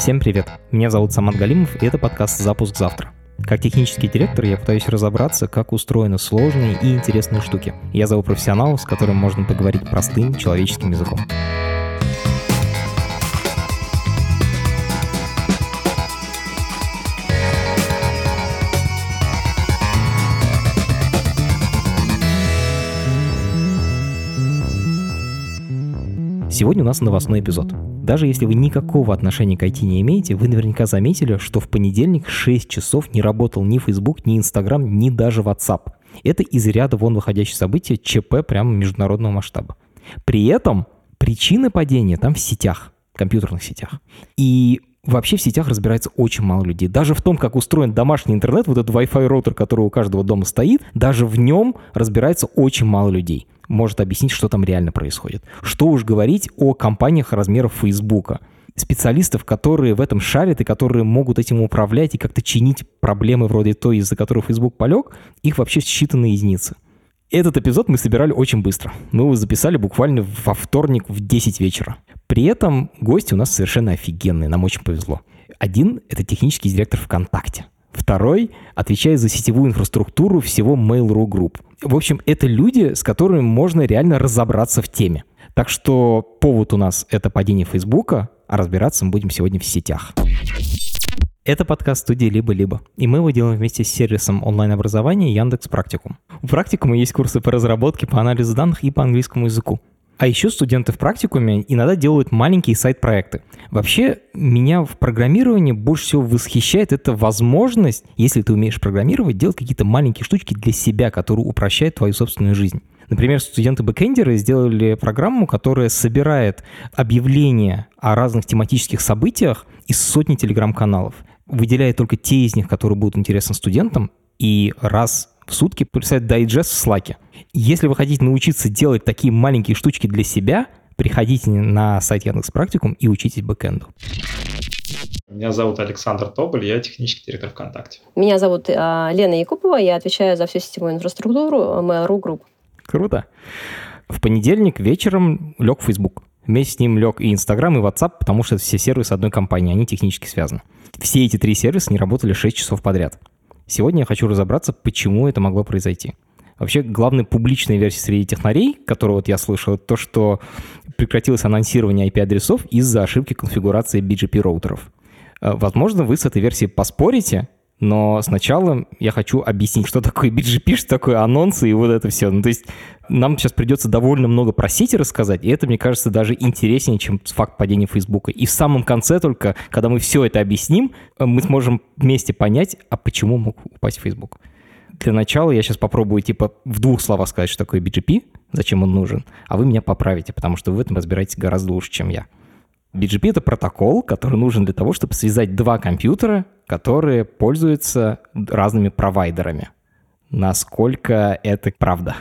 Всем привет! Меня зовут Самат Галимов, и это подкаст «Запуск завтра». Как технический директор я пытаюсь разобраться, как устроены сложные и интересные штуки. Я зову профессионалов, с которыми можно поговорить простым человеческим языком. Сегодня у нас новостной эпизод. Даже если вы никакого отношения к IT не имеете, вы наверняка заметили, что в понедельник 6 часов не работал ни Facebook, ни Instagram, ни даже WhatsApp. Это из ряда вон выходящее событие ЧП прямо международного масштаба. При этом причина падения там в сетях, компьютерных сетях. И вообще в сетях разбирается очень мало людей. Даже в том, как устроен домашний интернет, вот этот Wi-Fi роутер, который у каждого дома стоит, даже в нем разбирается очень мало людей может объяснить, что там реально происходит. Что уж говорить о компаниях размеров Фейсбука. Специалистов, которые в этом шарят и которые могут этим управлять и как-то чинить проблемы вроде той, из-за которой Facebook полег, их вообще считанные единицы. Этот эпизод мы собирали очень быстро. Мы его записали буквально во вторник в 10 вечера. При этом гости у нас совершенно офигенные, нам очень повезло. Один — это технический директор ВКонтакте. Второй отвечает за сетевую инфраструктуру всего Mail.ru Group. В общем, это люди, с которыми можно реально разобраться в теме. Так что повод у нас — это падение Фейсбука, а разбираться мы будем сегодня в сетях. Это подкаст студии «Либо-либо», и мы его делаем вместе с сервисом онлайн-образования Яндекс Практикум. В Практикуме есть курсы по разработке, по анализу данных и по английскому языку. А еще студенты в практикуме иногда делают маленькие сайт-проекты. Вообще, меня в программировании больше всего восхищает эта возможность, если ты умеешь программировать, делать какие-то маленькие штучки для себя, которые упрощают твою собственную жизнь. Например, студенты-бэкэндеры сделали программу, которая собирает объявления о разных тематических событиях из сотни телеграм-каналов, выделяет только те из них, которые будут интересны студентам, и раз в сутки писать дайджест в Slack. Если вы хотите научиться делать такие маленькие штучки для себя, приходите на сайт Яндекс Практикум и учитесь бэкэнду. Меня зовут Александр Тоболь, я технический директор ВКонтакте. Меня зовут э, Лена Якупова, я отвечаю за всю сетевую инфраструктуру Mail.ru Group. Круто. В понедельник вечером лег Facebook. Вместе с ним лег и Инстаграм, и WhatsApp, потому что это все сервисы одной компании, они технически связаны. Все эти три сервиса не работали 6 часов подряд. Сегодня я хочу разобраться, почему это могло произойти. Вообще, главная публичная версия среди технарей, которую вот я слышал, это то, что прекратилось анонсирование IP-адресов из-за ошибки конфигурации BGP-роутеров. Э, возможно, вы с этой версией поспорите, но сначала я хочу объяснить, что такое BGP, что такое анонсы и вот это все. Ну, то есть нам сейчас придется довольно много про сети рассказать, и это, мне кажется, даже интереснее, чем факт падения Фейсбука. И в самом конце только, когда мы все это объясним, мы сможем вместе понять, а почему мог упасть Facebook. Для начала я сейчас попробую, типа, в двух словах сказать, что такое BGP, зачем он нужен, а вы меня поправите, потому что вы в этом разбираетесь гораздо лучше, чем я. BGP — это протокол, который нужен для того, чтобы связать два компьютера, которые пользуются разными провайдерами. Насколько это правда?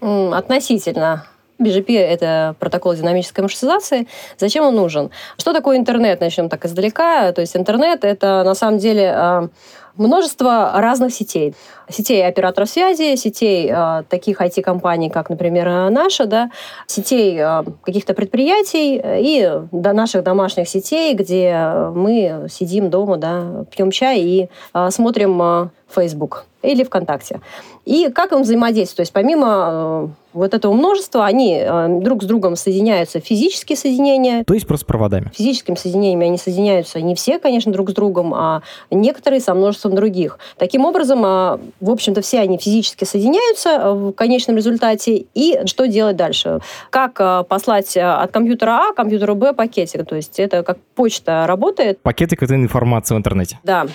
Относительно. BGP — это протокол динамической маршрутизации. Зачем он нужен? Что такое интернет? Начнем так издалека. То есть интернет — это на самом деле а, множество разных сетей. Сетей операторов связи, сетей э, таких IT-компаний, как, например, наша, да, сетей э, каких-то предприятий и до наших домашних сетей, где мы сидим дома, да, пьем чай и э, смотрим э, Facebook или ВКонтакте. И как им взаимодействовать? То есть помимо э, вот этого множества, они э, друг с другом соединяются, физические соединения. То есть просто проводами. Физическими соединениями они соединяются не все, конечно, друг с другом, а некоторые со множеством других. Таким образом, э, в общем-то, все они физически соединяются в конечном результате. И что делать дальше? Как послать от компьютера А к компьютеру Б пакетик? То есть это как почта работает. Пакетик — это информация в интернете. Да.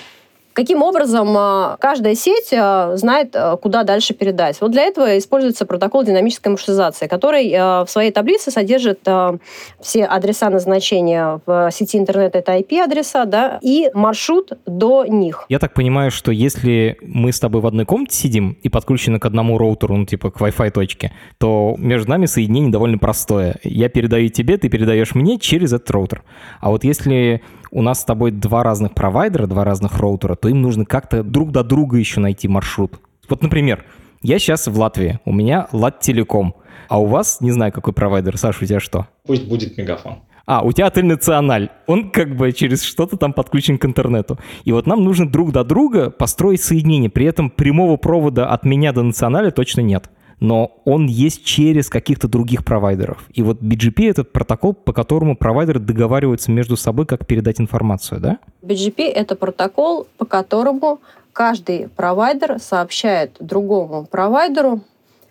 Каким образом а, каждая сеть а, знает, а, куда дальше передать? Вот для этого используется протокол динамической маршрутизации, который в своей таблице содержит все адреса назначения в сети интернета, это IP-адреса, да, и маршрут до них. Я так понимаю, что если мы с тобой в одной комнате сидим и подключены к одному роутеру, ну, типа к Wi-Fi точке, то между нами соединение довольно простое. Я передаю тебе, ты передаешь мне через этот роутер. А вот если у нас с тобой два разных провайдера, два разных роутера, то им нужно как-то друг до друга еще найти маршрут. Вот, например, я сейчас в Латвии, у меня Латтелеком, а у вас, не знаю, какой провайдер, Саша, у тебя что? Пусть будет Мегафон. А, у тебя отель «Националь». Он как бы через что-то там подключен к интернету. И вот нам нужно друг до друга построить соединение. При этом прямого провода от меня до «Националя» точно нет но он есть через каких-то других провайдеров. И вот BGP — это протокол, по которому провайдеры договариваются между собой, как передать информацию, да? BGP — это протокол, по которому каждый провайдер сообщает другому провайдеру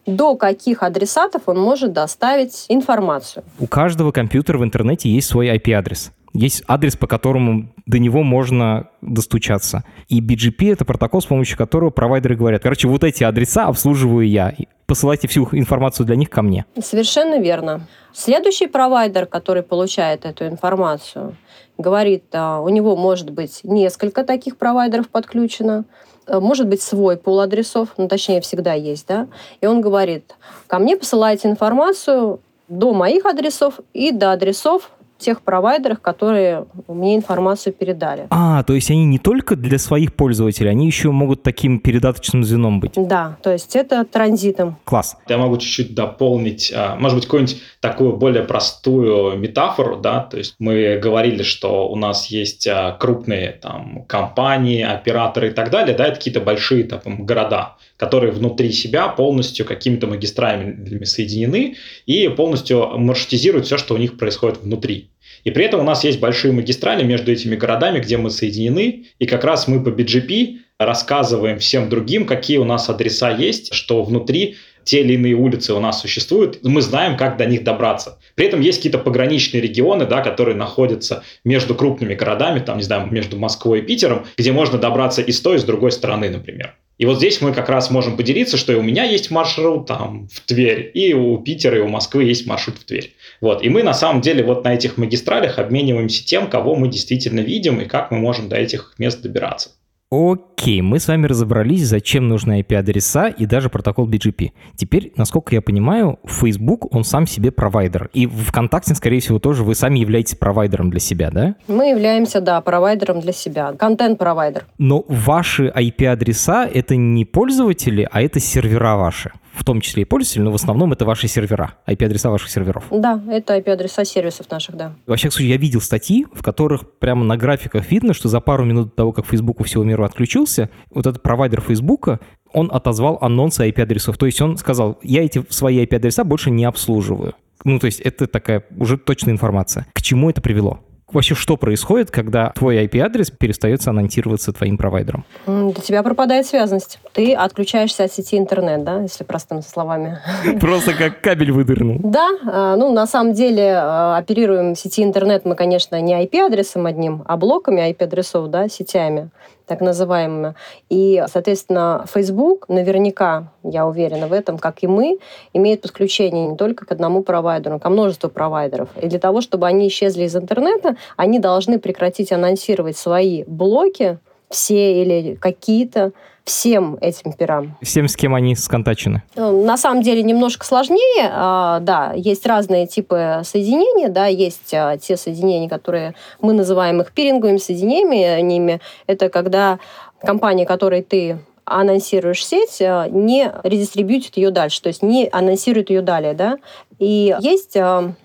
до каких адресатов он может доставить информацию. У каждого компьютера в интернете есть свой IP-адрес. Есть адрес, по которому до него можно достучаться. И BGP — это протокол, с помощью которого провайдеры говорят, короче, вот эти адреса обслуживаю я. Посылайте всю информацию для них ко мне. Совершенно верно. Следующий провайдер, который получает эту информацию, говорит, а, у него может быть несколько таких провайдеров подключено, Э, может быть свой пул адресов, ну, точнее, всегда есть, да, и он говорит, ко мне посылайте информацию до моих адресов и до адресов тех провайдерах, которые мне информацию передали. А, то есть они не только для своих пользователей, они еще могут таким передаточным звеном быть. Да, то есть это транзитом. Класс. Я могу чуть-чуть дополнить, а, может быть, какую-нибудь такую более простую метафору, да, то есть мы говорили, что у нас есть а, крупные там компании, операторы и так далее, да, это какие-то большие там города, которые внутри себя полностью какими-то магистралями соединены и полностью маршрутизируют все, что у них происходит внутри. И при этом у нас есть большие магистрали между этими городами, где мы соединены, и как раз мы по BGP рассказываем всем другим, какие у нас адреса есть, что внутри те или иные улицы у нас существуют, мы знаем, как до них добраться. При этом есть какие-то пограничные регионы, да, которые находятся между крупными городами, там, не знаю, между Москвой и Питером, где можно добраться и с той, и с другой стороны, например. И вот здесь мы как раз можем поделиться, что и у меня есть маршрут там в Тверь, и у Питера, и у Москвы есть маршрут в Тверь. Вот. И мы на самом деле вот на этих магистралях обмениваемся тем, кого мы действительно видим и как мы можем до этих мест добираться. Окей, мы с вами разобрались, зачем нужны IP-адреса и даже протокол BGP. Теперь, насколько я понимаю, Facebook, он сам себе провайдер. И ВКонтакте, скорее всего, тоже вы сами являетесь провайдером для себя, да? Мы являемся, да, провайдером для себя. Контент-провайдер. Но ваши IP-адреса — это не пользователи, а это сервера ваши в том числе и пользователи, но в основном это ваши сервера, IP-адреса ваших серверов. Да, это IP-адреса сервисов наших, да. Во всяком случае, я видел статьи, в которых прямо на графиках видно, что за пару минут до того, как Facebook у всего мира отключился, вот этот провайдер Facebook, он отозвал анонсы IP-адресов. То есть он сказал, я эти свои IP-адреса больше не обслуживаю. Ну, то есть это такая уже точная информация. К чему это привело? Вообще, что происходит, когда твой IP-адрес перестает анонсироваться твоим провайдером? Для тебя пропадает связность. Ты отключаешься от сети интернет, да, если простыми словами. Просто как кабель выдернул. Да, а, ну, на самом деле, а, оперируем в сети интернет мы, конечно, не IP-адресом одним, а блоками IP-адресов, да, сетями так называемыми. И, соответственно, Facebook наверняка, я уверена в этом, как и мы, имеет подключение не только к одному провайдеру, а к множеству провайдеров. И для того, чтобы они исчезли из интернета, они должны прекратить анонсировать свои блоки, все или какие-то, всем этим пирам. Всем, с кем они сконтачены? Ну, на самом деле немножко сложнее. А, да, есть разные типы соединения. Да, есть а, те соединения, которые мы называем их пиринговыми соединениями. Это когда компания, которой ты анонсируешь сеть, а, не редистрибьютит ее дальше, то есть не анонсирует ее далее, да. И есть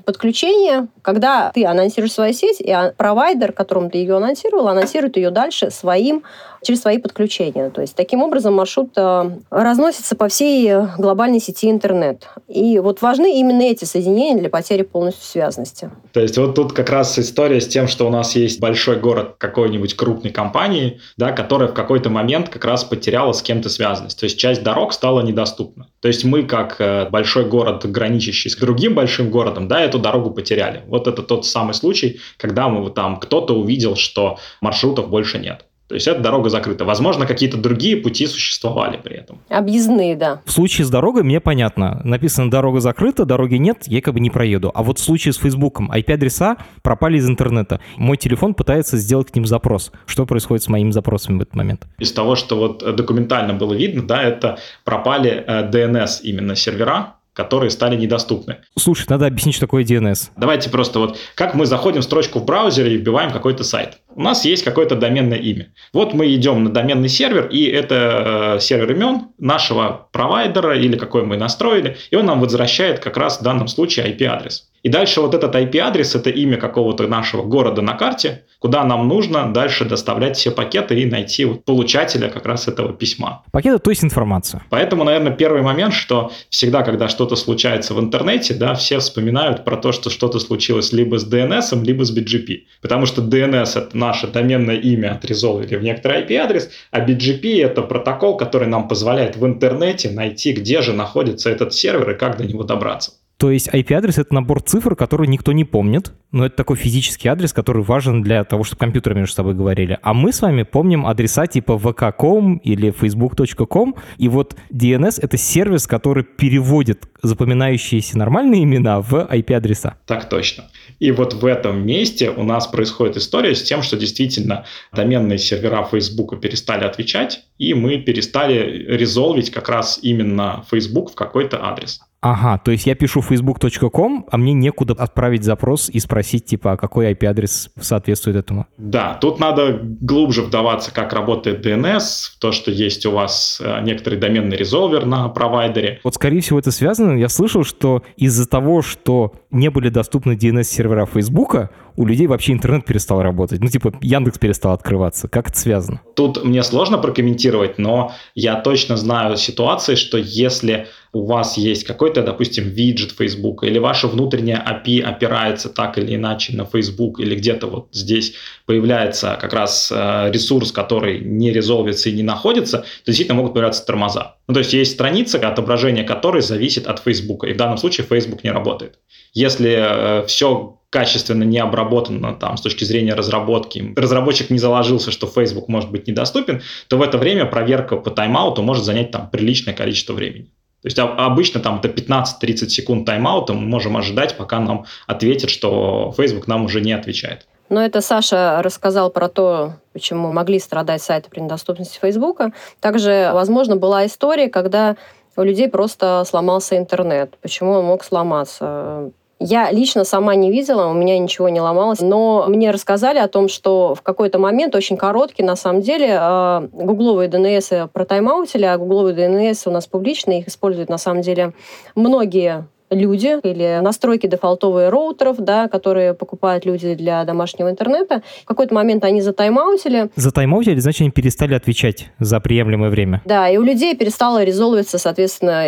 подключение, когда ты анонсируешь свою сеть, и провайдер, которому ты ее анонсировал, анонсирует ее дальше своим через свои подключения. То есть таким образом маршрут э, разносится по всей глобальной сети интернет. И вот важны именно эти соединения для потери полностью связности. То есть вот тут как раз история с тем, что у нас есть большой город какой-нибудь крупной компании, да, которая в какой-то момент как раз потеряла с кем-то связанность. То есть часть дорог стала недоступна. То есть мы как э, большой город, граничащий с другим большим городом, да, эту дорогу потеряли. Вот это тот самый случай, когда мы там кто-то увидел, что маршрутов больше нет. То есть эта дорога закрыта. Возможно, какие-то другие пути существовали при этом. Объездные, да. В случае с дорогой мне понятно. Написано «дорога закрыта», дороги нет, я как бы не проеду. А вот в случае с Фейсбуком IP-адреса пропали из интернета. Мой телефон пытается сделать к ним запрос. Что происходит с моими запросами в этот момент? Из того, что вот документально было видно, да, это пропали DNS э, именно сервера, которые стали недоступны. Слушай, надо объяснить, что такое DNS. Давайте просто вот, как мы заходим в строчку в браузере и вбиваем какой-то сайт. У нас есть какое-то доменное имя. Вот мы идем на доменный сервер, и это э, сервер имен нашего провайдера или какой мы настроили, и он нам возвращает как раз в данном случае IP-адрес. И дальше вот этот IP-адрес – это имя какого-то нашего города на карте, куда нам нужно дальше доставлять все пакеты и найти вот получателя как раз этого письма. Пакеты, то есть информацию. Поэтому, наверное, первый момент, что всегда, когда что-то случается в интернете, да, все вспоминают про то, что что-то случилось либо с DNS, либо с BGP. Потому что DNS – это наше доменное имя отрезолвили в некоторый IP-адрес, а BGP – это протокол, который нам позволяет в интернете найти, где же находится этот сервер и как до него добраться. То есть IP-адрес — это набор цифр, который никто не помнит, но это такой физический адрес, который важен для того, чтобы компьютеры между собой говорили. А мы с вами помним адреса типа vk.com или facebook.com, и вот DNS — это сервис, который переводит запоминающиеся нормальные имена в IP-адреса. Так точно. И вот в этом месте у нас происходит история с тем, что действительно доменные сервера Facebook перестали отвечать, и мы перестали резолвить как раз именно Facebook в какой-то адрес. Ага, то есть я пишу facebook.com, а мне некуда отправить запрос и спросить, типа, а какой IP-адрес соответствует этому? Да, тут надо глубже вдаваться, как работает DNS, то, что есть у вас э, некоторый доменный резолвер на провайдере. Вот, скорее всего, это связано. Я слышал, что из-за того, что не были доступны DNS-сервера Facebook, у людей вообще интернет перестал работать. Ну, типа, Яндекс перестал открываться. Как это связано? Тут мне сложно прокомментировать, но я точно знаю ситуации, что если у вас есть какой-то, допустим, виджет Facebook, или ваша внутренняя API опирается так или иначе на Facebook, или где-то вот здесь появляется как раз э, ресурс, который не резолвится и не находится, то действительно могут появляться тормоза. Ну, то есть есть страница, отображение которой зависит от Facebook, и в данном случае Facebook не работает. Если э, все качественно не обработано там, с точки зрения разработки, разработчик не заложился, что Facebook может быть недоступен, то в это время проверка по тайм-ауту может занять там приличное количество времени. То есть обычно там до 15-30 секунд тайм-аута мы можем ожидать, пока нам ответят, что Facebook нам уже не отвечает. Но это Саша рассказал про то, почему могли страдать сайты при недоступности Фейсбука. Также, возможно, была история, когда у людей просто сломался интернет. Почему он мог сломаться? Я лично сама не видела, у меня ничего не ломалось, но мне рассказали о том, что в какой-то момент, очень короткий, на самом деле, а, гугловые DNS протаймаутили, а гугловые DNS у нас публичные, их используют на самом деле многие люди или настройки дефолтовые роутеров, да, которые покупают люди для домашнего интернета. В какой-то момент они затаймаутили. Затаймаутили, значит, они перестали отвечать за приемлемое время. Да, и у людей перестало резолвиться, соответственно,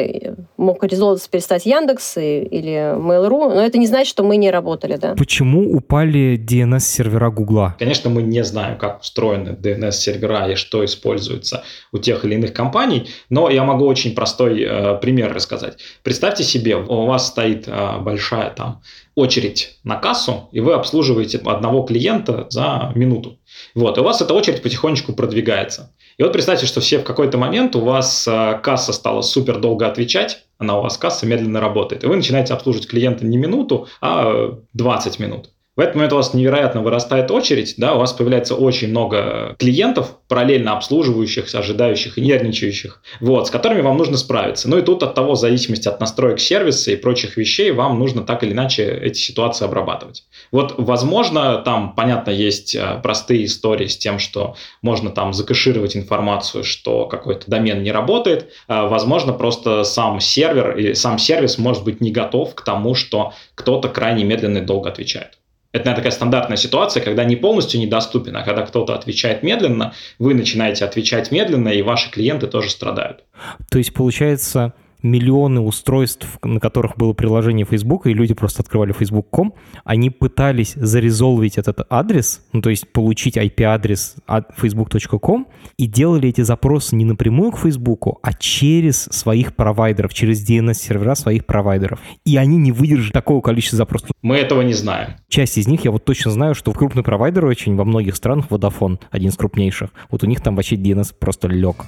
мог резолвиться перестать Яндекс или Mail.ru, но это не значит, что мы не работали, да. Почему упали DNS-сервера Гугла? Конечно, мы не знаем, как устроены DNS-сервера и что используется у тех или иных компаний, но я могу очень простой э, пример рассказать. Представьте себе, у вас стоит а, большая там очередь на кассу, и вы обслуживаете одного клиента за минуту. Вот, и у вас эта очередь потихонечку продвигается. И вот представьте, что все в какой-то момент у вас а, касса стала супер долго отвечать, она у вас касса медленно работает, и вы начинаете обслуживать клиента не минуту, а 20 минут. В этот момент у вас невероятно вырастает очередь, да, у вас появляется очень много клиентов, параллельно обслуживающих, ожидающих и нервничающих, вот, с которыми вам нужно справиться. Ну и тут от того, в зависимости от настроек сервиса и прочих вещей, вам нужно так или иначе эти ситуации обрабатывать. Вот, возможно, там, понятно, есть э, простые истории с тем, что можно там закэшировать информацию, что какой-то домен не работает. Э, возможно, просто сам сервер или сам сервис может быть не готов к тому, что кто-то крайне медленно и долго отвечает. Это наверное, такая стандартная ситуация, когда не полностью недоступен, а когда кто-то отвечает медленно, вы начинаете отвечать медленно, и ваши клиенты тоже страдают. То есть, получается, миллионы устройств, на которых было приложение Facebook, и люди просто открывали facebook.com, они пытались зарезолвить этот адрес, ну, то есть получить IP-адрес от facebook.com, и делали эти запросы не напрямую к Facebook, а через своих провайдеров, через DNS-сервера своих провайдеров. И они не выдержали такого количества запросов. Мы этого не знаем. Часть из них я вот точно знаю, что крупный провайдер очень во многих странах, Vodafone, один из крупнейших, вот у них там вообще DNS просто лег.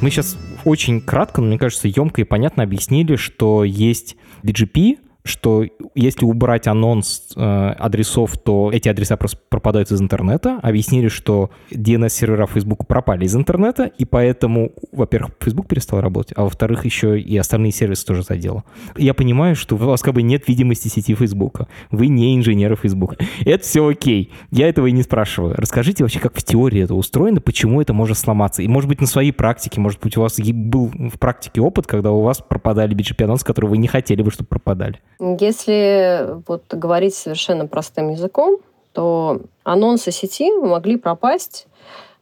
Мы сейчас очень кратко, но мне кажется, емко и понятно объяснили, что есть BGP, что если убрать анонс э, адресов, то эти адреса просто пропадают из интернета. Объяснили, что DNS-сервера Facebook пропали из интернета, и поэтому, во-первых, Facebook перестал работать, а во-вторых, еще и остальные сервисы тоже задело. Я понимаю, что у вас как бы нет видимости сети Facebook. Вы не инженеры Facebook. Это все окей. Я этого и не спрашиваю. Расскажите вообще, как в теории это устроено, почему это может сломаться. И, может быть, на своей практике, может быть, у вас был в практике опыт, когда у вас пропадали BGP-анонсы, которые вы не хотели бы, чтобы пропадали. Если вот говорить совершенно простым языком, то анонсы сети могли пропасть,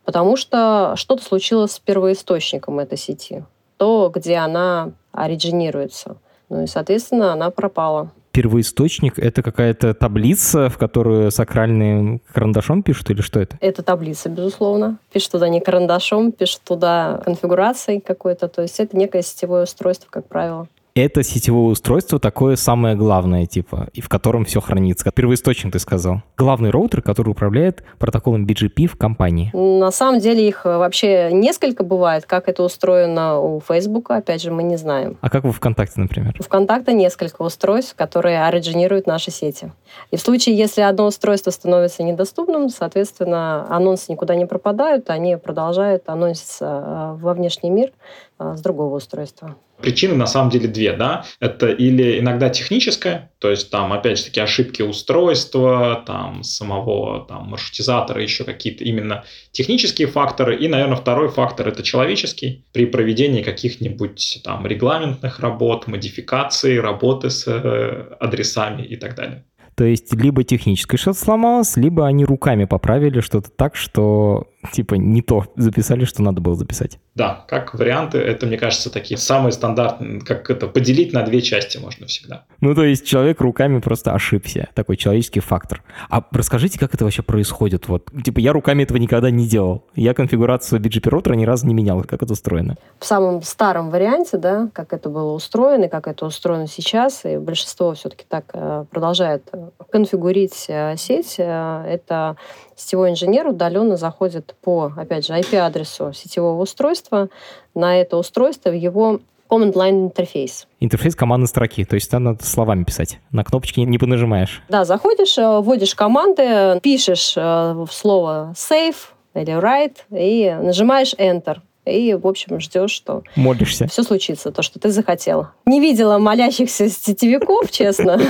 потому что что-то случилось с первоисточником этой сети, то, где она оригинируется. Ну и, соответственно, она пропала. Первоисточник — это какая-то таблица, в которую сакральным карандашом пишут, или что это? Это таблица, безусловно. Пишут туда не карандашом, пишут туда конфигурацией какой-то. То есть это некое сетевое устройство, как правило это сетевое устройство такое самое главное, типа, и в котором все хранится. Первоисточник, ты сказал. Главный роутер, который управляет протоколом BGP в компании. На самом деле их вообще несколько бывает. Как это устроено у Facebook, опять же, мы не знаем. А как вы ВКонтакте, например? У ВКонтакте несколько устройств, которые оригинируют наши сети. И в случае, если одно устройство становится недоступным, соответственно, анонсы никуда не пропадают, они продолжают анонситься э, во внешний мир э, с другого устройства. Причины на самом деле две, да. Это или иногда техническая, то есть там опять же таки ошибки устройства, там самого там маршрутизатора, еще какие-то именно технические факторы. И, наверное, второй фактор это человеческий при проведении каких-нибудь там регламентных работ, модификации, работы с э, адресами и так далее. То есть либо техническое что-то сломалось, либо они руками поправили что-то так, что типа не то записали, что надо было записать. Да, как варианты, это, мне кажется, такие самые стандартные, как это, поделить на две части можно всегда. Ну, то есть человек руками просто ошибся, такой человеческий фактор. А расскажите, как это вообще происходит? Вот, типа, я руками этого никогда не делал. Я конфигурацию BGP роутера ни разу не менял. Как это устроено? В самом старом варианте, да, как это было устроено, и как это устроено сейчас, и большинство все-таки так э, продолжает э, конфигурить э, сеть, это сетевой инженер удаленно заходит по, опять же, IP-адресу сетевого устройства на это устройство в его Command Line интерфейс. Интерфейс командной строки, то есть там надо словами писать. На кнопочки не понажимаешь. Да, заходишь, э, вводишь команды, пишешь э, слово save или write и нажимаешь Enter и, в общем, ждешь, что Молишься. все случится, то, что ты захотел. Не видела молящихся сетевиков, честно.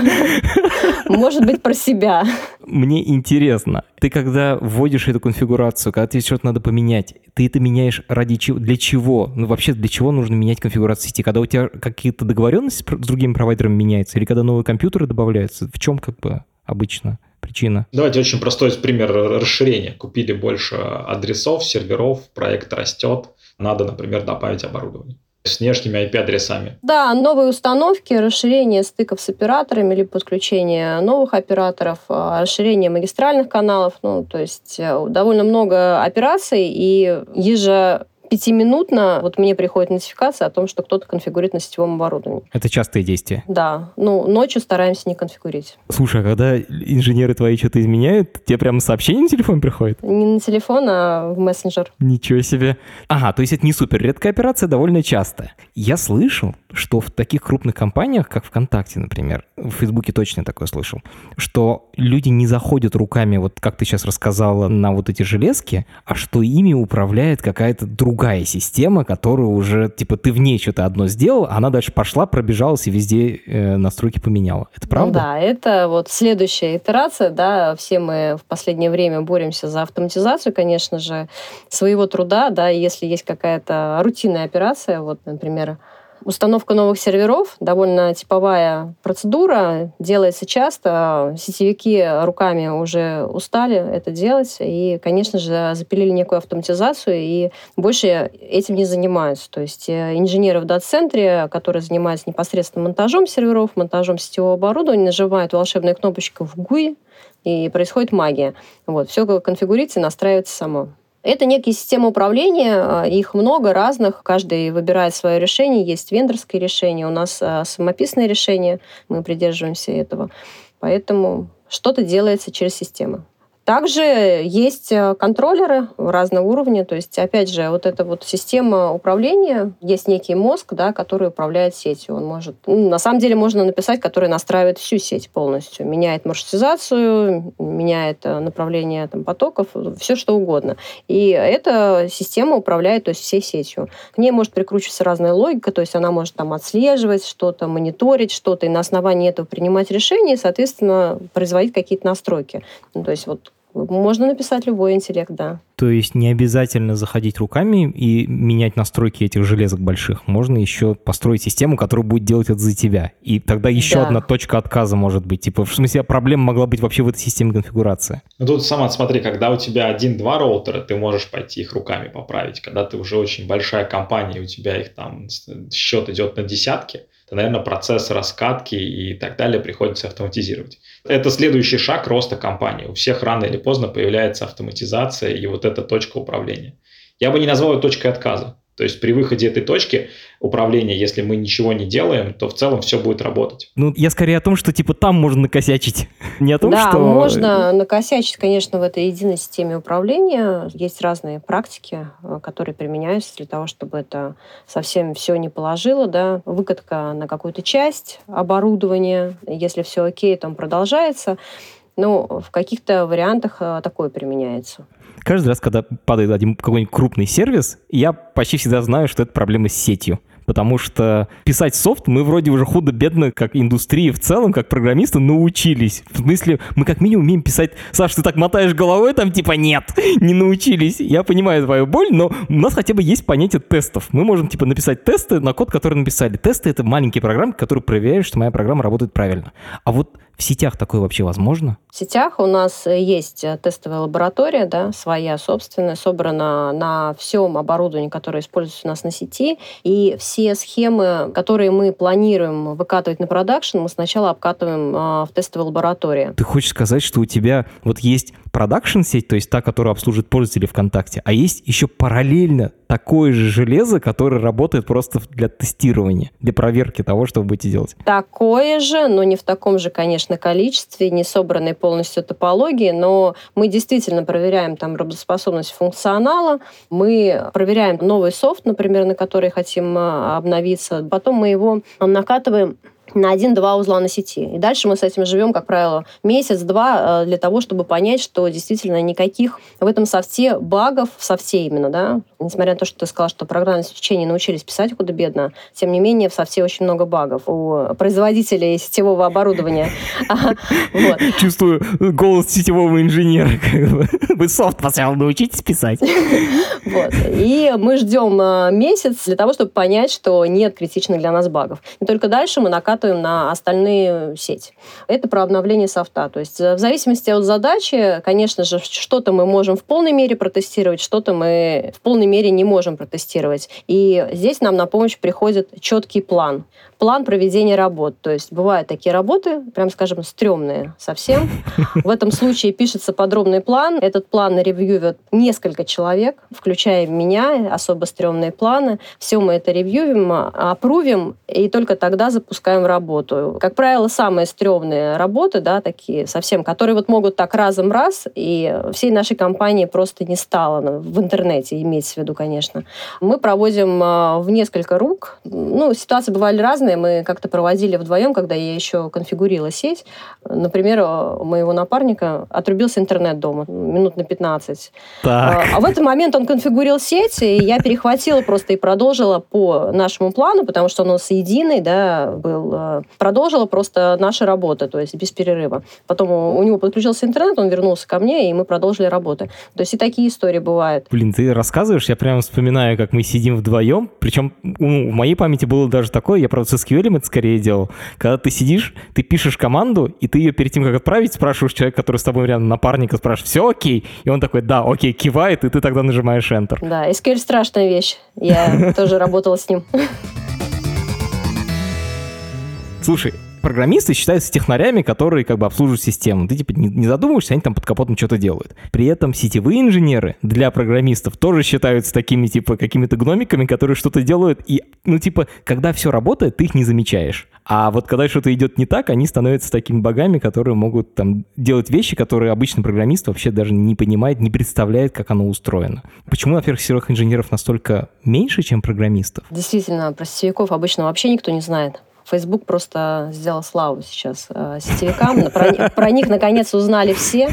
Может быть, про себя. Мне интересно, ты когда вводишь эту конфигурацию, когда тебе что-то надо поменять, ты это меняешь ради чего? Для чего? Ну, вообще, для чего нужно менять конфигурацию сети? Когда у тебя какие-то договоренности с другими провайдерами меняются? Или когда новые компьютеры добавляются? В чем как бы обычно? причина? Давайте очень простой пример расширения. Купили больше адресов, серверов, проект растет, надо, например, добавить оборудование с внешними IP-адресами. Да, новые установки, расширение стыков с операторами или подключение новых операторов, а, расширение магистральных каналов. Ну, то есть э, довольно много операций, и ежа пятиминутно вот мне приходит нотификация о том, что кто-то конфигурирует на сетевом оборудовании. Это частые действия? Да. Ну, ночью стараемся не конфигурить. Слушай, а когда инженеры твои что-то изменяют, тебе прямо сообщение на телефон приходит? Не на телефон, а в мессенджер. Ничего себе. Ага, то есть это не супер редкая операция, довольно частая. Я слышал, что в таких крупных компаниях, как ВКонтакте, например, в Фейсбуке точно такое слышал, что люди не заходят руками, вот как ты сейчас рассказала, на вот эти железки, а что ими управляет какая-то другая другая система, которую уже, типа, ты в ней что-то одно сделал, она дальше пошла, пробежалась и везде э, настройки поменяла. Это правда? Ну да, это вот следующая итерация, да, все мы в последнее время боремся за автоматизацию, конечно же, своего труда, да, если есть какая-то рутинная операция, вот, например, Установка новых серверов довольно типовая процедура, делается часто. Сетевики руками уже устали это делать и, конечно же, запилили некую автоматизацию и больше этим не занимаются. То есть э, инженеры в дата-центре, которые занимаются непосредственно монтажом серверов, монтажом сетевого оборудования, нажимают волшебную кнопочку в GUI, и происходит магия. Вот, все конфигурируется и настраивается само. Это некие системы управления, а, их много разных, каждый выбирает свое решение, есть вендорское решение, у нас а, самописное решение, мы придерживаемся этого. Поэтому что-то делается через системы. Также есть э, контроллеры разного уровня, то есть, опять же, вот эта вот система управления, есть некий мозг, да, который управляет сетью. Он может, ну, на самом деле можно написать, который настраивает всю сеть полностью, меняет маршрутизацию, меняет э, направление там, потоков, все что угодно. И эта система управляет то есть, всей сетью. К ней может прикручиваться разная логика, то есть она может там отслеживать что-то, мониторить что-то, и на основании этого принимать решения, и, соответственно, производить какие-то настройки. Ну, то есть вот можно написать любой интеллект, да. То есть не обязательно заходить руками и менять настройки этих железок больших. Можно еще построить систему, которая будет делать это за тебя. И тогда еще да. одна точка отказа может быть. Типа, в смысле, проблема могла быть вообще в этой системе конфигурации. Ну тут сама смотри, когда у тебя один-два роутера, ты можешь пойти их руками поправить. Когда ты уже очень большая компания, у тебя их там счет идет на десятки, наверное, процесс раскатки и так далее приходится автоматизировать. Это следующий шаг роста компании. У всех рано или поздно появляется автоматизация и вот эта точка управления. Я бы не назвал ее точкой отказа. То есть при выходе этой точки управления, если мы ничего не делаем, то в целом все будет работать. Ну, я скорее о том, что типа там можно накосячить. Не о том, да, что... можно накосячить, конечно, в этой единой системе управления. Есть разные практики, э, которые применяются для того, чтобы это совсем все не положило. Да? Выкатка на какую-то часть оборудования. Если все окей, то он продолжается. Ну, в каких-то вариантах э, такое применяется каждый раз, когда падает один какой-нибудь крупный сервис, я почти всегда знаю, что это проблема с сетью. Потому что писать софт мы вроде уже худо-бедно, как индустрия в целом, как программисты, научились. В смысле, мы как минимум умеем писать... Саш, ты так мотаешь головой, там типа нет, не научились. Я понимаю твою боль, но у нас хотя бы есть понятие тестов. Мы можем типа написать тесты на код, который написали. Тесты — это маленькие программы, которые проверяют, что моя программа работает правильно. А вот в сетях такое вообще возможно? В сетях у нас э, есть э, тестовая лаборатория, да, своя собственная, собрана на всем оборудовании, которое используется у нас на сети. И все схемы, которые мы планируем выкатывать на продакшн, мы сначала обкатываем а, в тестовой лаборатории. Ты хочешь сказать, что у тебя вот есть продакшн-сеть, то есть та, которая обслуживает пользователей ВКонтакте, а есть еще параллельно такое же железо, которое работает просто для тестирования, для проверки того, что вы будете делать? Такое же, но не в таком же, конечно, количестве, не собранной полностью топологии, но мы действительно проверяем там работоспособность функционала, мы проверяем новый софт, например, на который хотим а, обновиться, потом мы его накатываем на один-два узла на сети. И дальше мы с этим живем, как правило, месяц-два э, для того, чтобы понять, что действительно никаких в этом софте багов, в софте именно, да, несмотря на то, что ты сказал, что программное обеспечение научились писать худо-бедно, тем не менее в софте очень много багов у производителей сетевого оборудования. Чувствую голос сетевого инженера. Вы софт сначала научитесь писать. И мы ждем э, месяц для того, чтобы понять, что нет критичных для нас багов. И только дальше мы накатываем накатываем на остальные сети. Это про обновление софта. То есть э, в зависимости от задачи, конечно же, что-то мы можем в полной мере протестировать, что-то мы в полной мере не можем протестировать. И здесь нам на помощь приходит четкий план план проведения работ. То есть бывают такие работы, прям скажем, стрёмные совсем. В этом случае пишется подробный план. Этот план ревьювят несколько человек, включая меня, особо стрёмные планы. Все мы это ревьювим, опрувим, и только тогда запускаем работу. Как правило, самые стрёмные работы, да, такие совсем, которые вот могут так разом раз, и всей нашей компании просто не стало в интернете, имеется в виду, конечно. Мы проводим а, в несколько рук. Ну, ситуации бывали разные, разные. Мы как-то проводили вдвоем, когда я еще конфигурила сеть. Например, у моего напарника отрубился интернет дома минут на 15. Так. А, а в этот момент он конфигурил сеть, и я перехватила просто и продолжила по нашему плану, потому что он у нас единый, да, был. А, продолжила просто наши работы, то есть без перерыва. Потом у него подключился интернет, он вернулся ко мне, и мы продолжили работу. То есть и такие истории бывают. Блин, ты рассказываешь, я прямо вспоминаю, как мы сидим вдвоем, причем ну, в моей памяти было даже такое, я, правда, с SQL это скорее делал, когда ты сидишь, ты пишешь команду, и ты ее перед тем, как отправить, спрашиваешь человека, который с тобой рядом, напарника, спрашиваешь, все окей? И он такой, да, окей, кивает, и ты тогда нажимаешь Enter. Да, SQL страшная вещь. Я тоже работала с ним. Слушай, программисты считаются технарями, которые как бы обслуживают систему. Ты типа не, не задумываешься, они там под капотом что-то делают. При этом сетевые инженеры для программистов тоже считаются такими типа какими-то гномиками, которые что-то делают. И, ну типа, когда все работает, ты их не замечаешь. А вот когда что-то идет не так, они становятся такими богами, которые могут там делать вещи, которые обычный программист вообще даже не понимает, не представляет, как оно устроено. Почему, во-первых, сетевых инженеров настолько меньше, чем программистов? Действительно, про сетевиков обычно вообще никто не знает. Facebook просто сделал славу сейчас э, сетевикам. Про, про них, наконец, узнали все.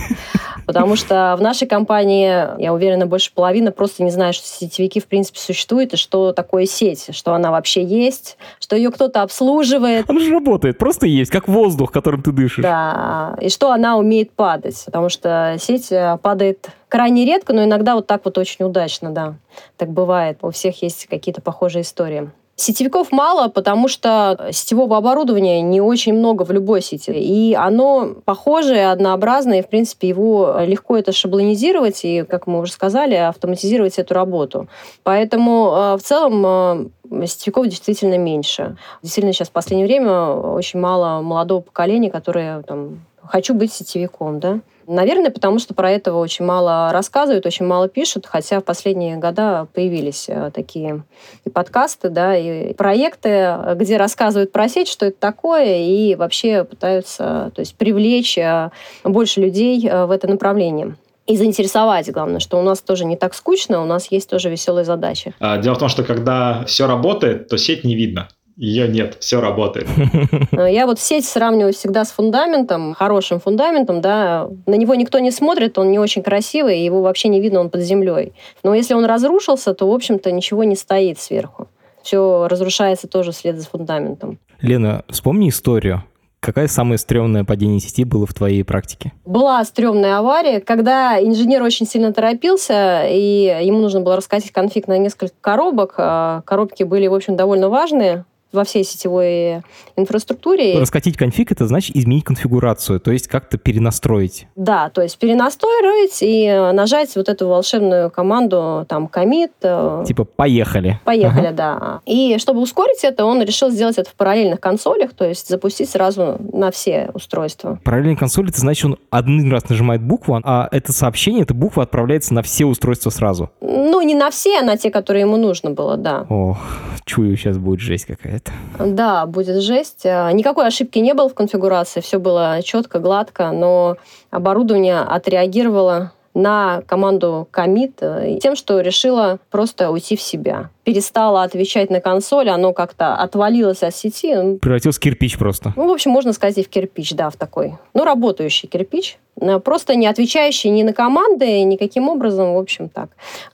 Потому что в нашей компании, я уверена, больше половины просто не знают, что сетевики в принципе существуют, и что такое сеть, что она вообще есть, что ее кто-то обслуживает. Она же работает, просто есть, как воздух, которым ты дышишь. Да, и что она умеет падать, потому что сеть э, падает крайне редко, но иногда вот так вот очень удачно, да. Так бывает. У всех есть какие-то похожие истории. Сетевиков мало, потому что сетевого оборудования не очень много в любой сети. И оно похожее, однообразное, и, в принципе, его легко это шаблонизировать и, как мы уже сказали, автоматизировать эту работу. Поэтому э, в целом э, сетевиков действительно меньше. Действительно, сейчас в последнее время очень мало молодого поколения, которое там, хочу быть сетевиком, да. Наверное, потому что про это очень мало рассказывают, очень мало пишут, хотя в последние года появились э, такие и подкасты, да, и проекты, где рассказывают про сеть, что это такое, и вообще пытаются то есть, привлечь э, больше людей э, в это направление и заинтересовать, главное, что у нас тоже не так скучно, у нас есть тоже веселые задачи. А, дело в том, что когда все работает, то сеть не видно. Ее нет, все работает. Я вот сеть сравниваю всегда с фундаментом, хорошим фундаментом, да. На него никто не смотрит, он не очень красивый, его вообще не видно, он под землей. Но если он разрушился, то, в общем-то, ничего не стоит сверху. Все разрушается тоже вслед за фундаментом. Лена, вспомни историю. Какая самое стрёмное падение сети было в твоей практике? Была стрёмная авария, когда инженер очень сильно торопился, и ему нужно было раскатить конфиг на несколько коробок. А коробки были, в общем, довольно важные во всей сетевой инфраструктуре. Раскатить конфиг — это значит изменить конфигурацию, то есть как-то перенастроить. Да, то есть перенастроить и нажать вот эту волшебную команду, там, commit. Э, типа «поехали». Поехали, ага. да. И чтобы ускорить это, он решил сделать это в параллельных консолях, то есть запустить сразу на все устройства. Параллельная консоль — это значит, он один раз нажимает букву, а это сообщение, эта буква отправляется на все устройства сразу. Ну, не на все, а на те, которые ему нужно было, да. Ох, чую, сейчас будет жесть какая-то будет. Да, будет жесть. А, никакой ошибки не было в конфигурации, все было четко, гладко, но оборудование отреагировало на команду commit э, тем, что решила просто уйти в себя. Перестала отвечать на консоль, оно как-то отвалилось от сети. Превратился в кирпич просто. Ну, в общем, можно сказать и в кирпич, да, в такой. Ну, работающий кирпич. Э, просто не отвечающий ни на команды, никаким образом, в общем, так.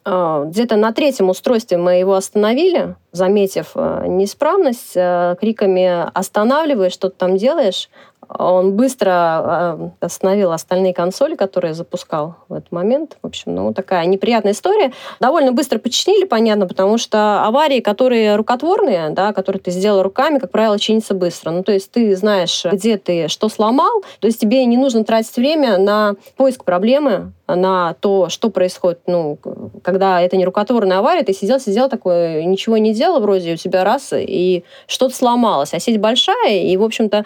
Э, где-то на третьем устройстве мы его остановили, заметив неисправность, криками «останавливай, что ты там делаешь?», он быстро а, остановил остальные консоли, которые запускал в этот момент. В общем, ну, такая неприятная история. Довольно быстро починили, понятно, потому что аварии, которые рукотворные, да, которые ты сделал руками, как правило, чинятся быстро. Ну, то есть ты знаешь, где ты что сломал, то есть тебе не нужно тратить время на поиск проблемы, на то, что происходит, ну, когда это не рукотворная авария, ты сидел, сидел такой, ничего не делал вроде, у тебя раз, и что-то сломалось. А сеть большая, и, в общем-то,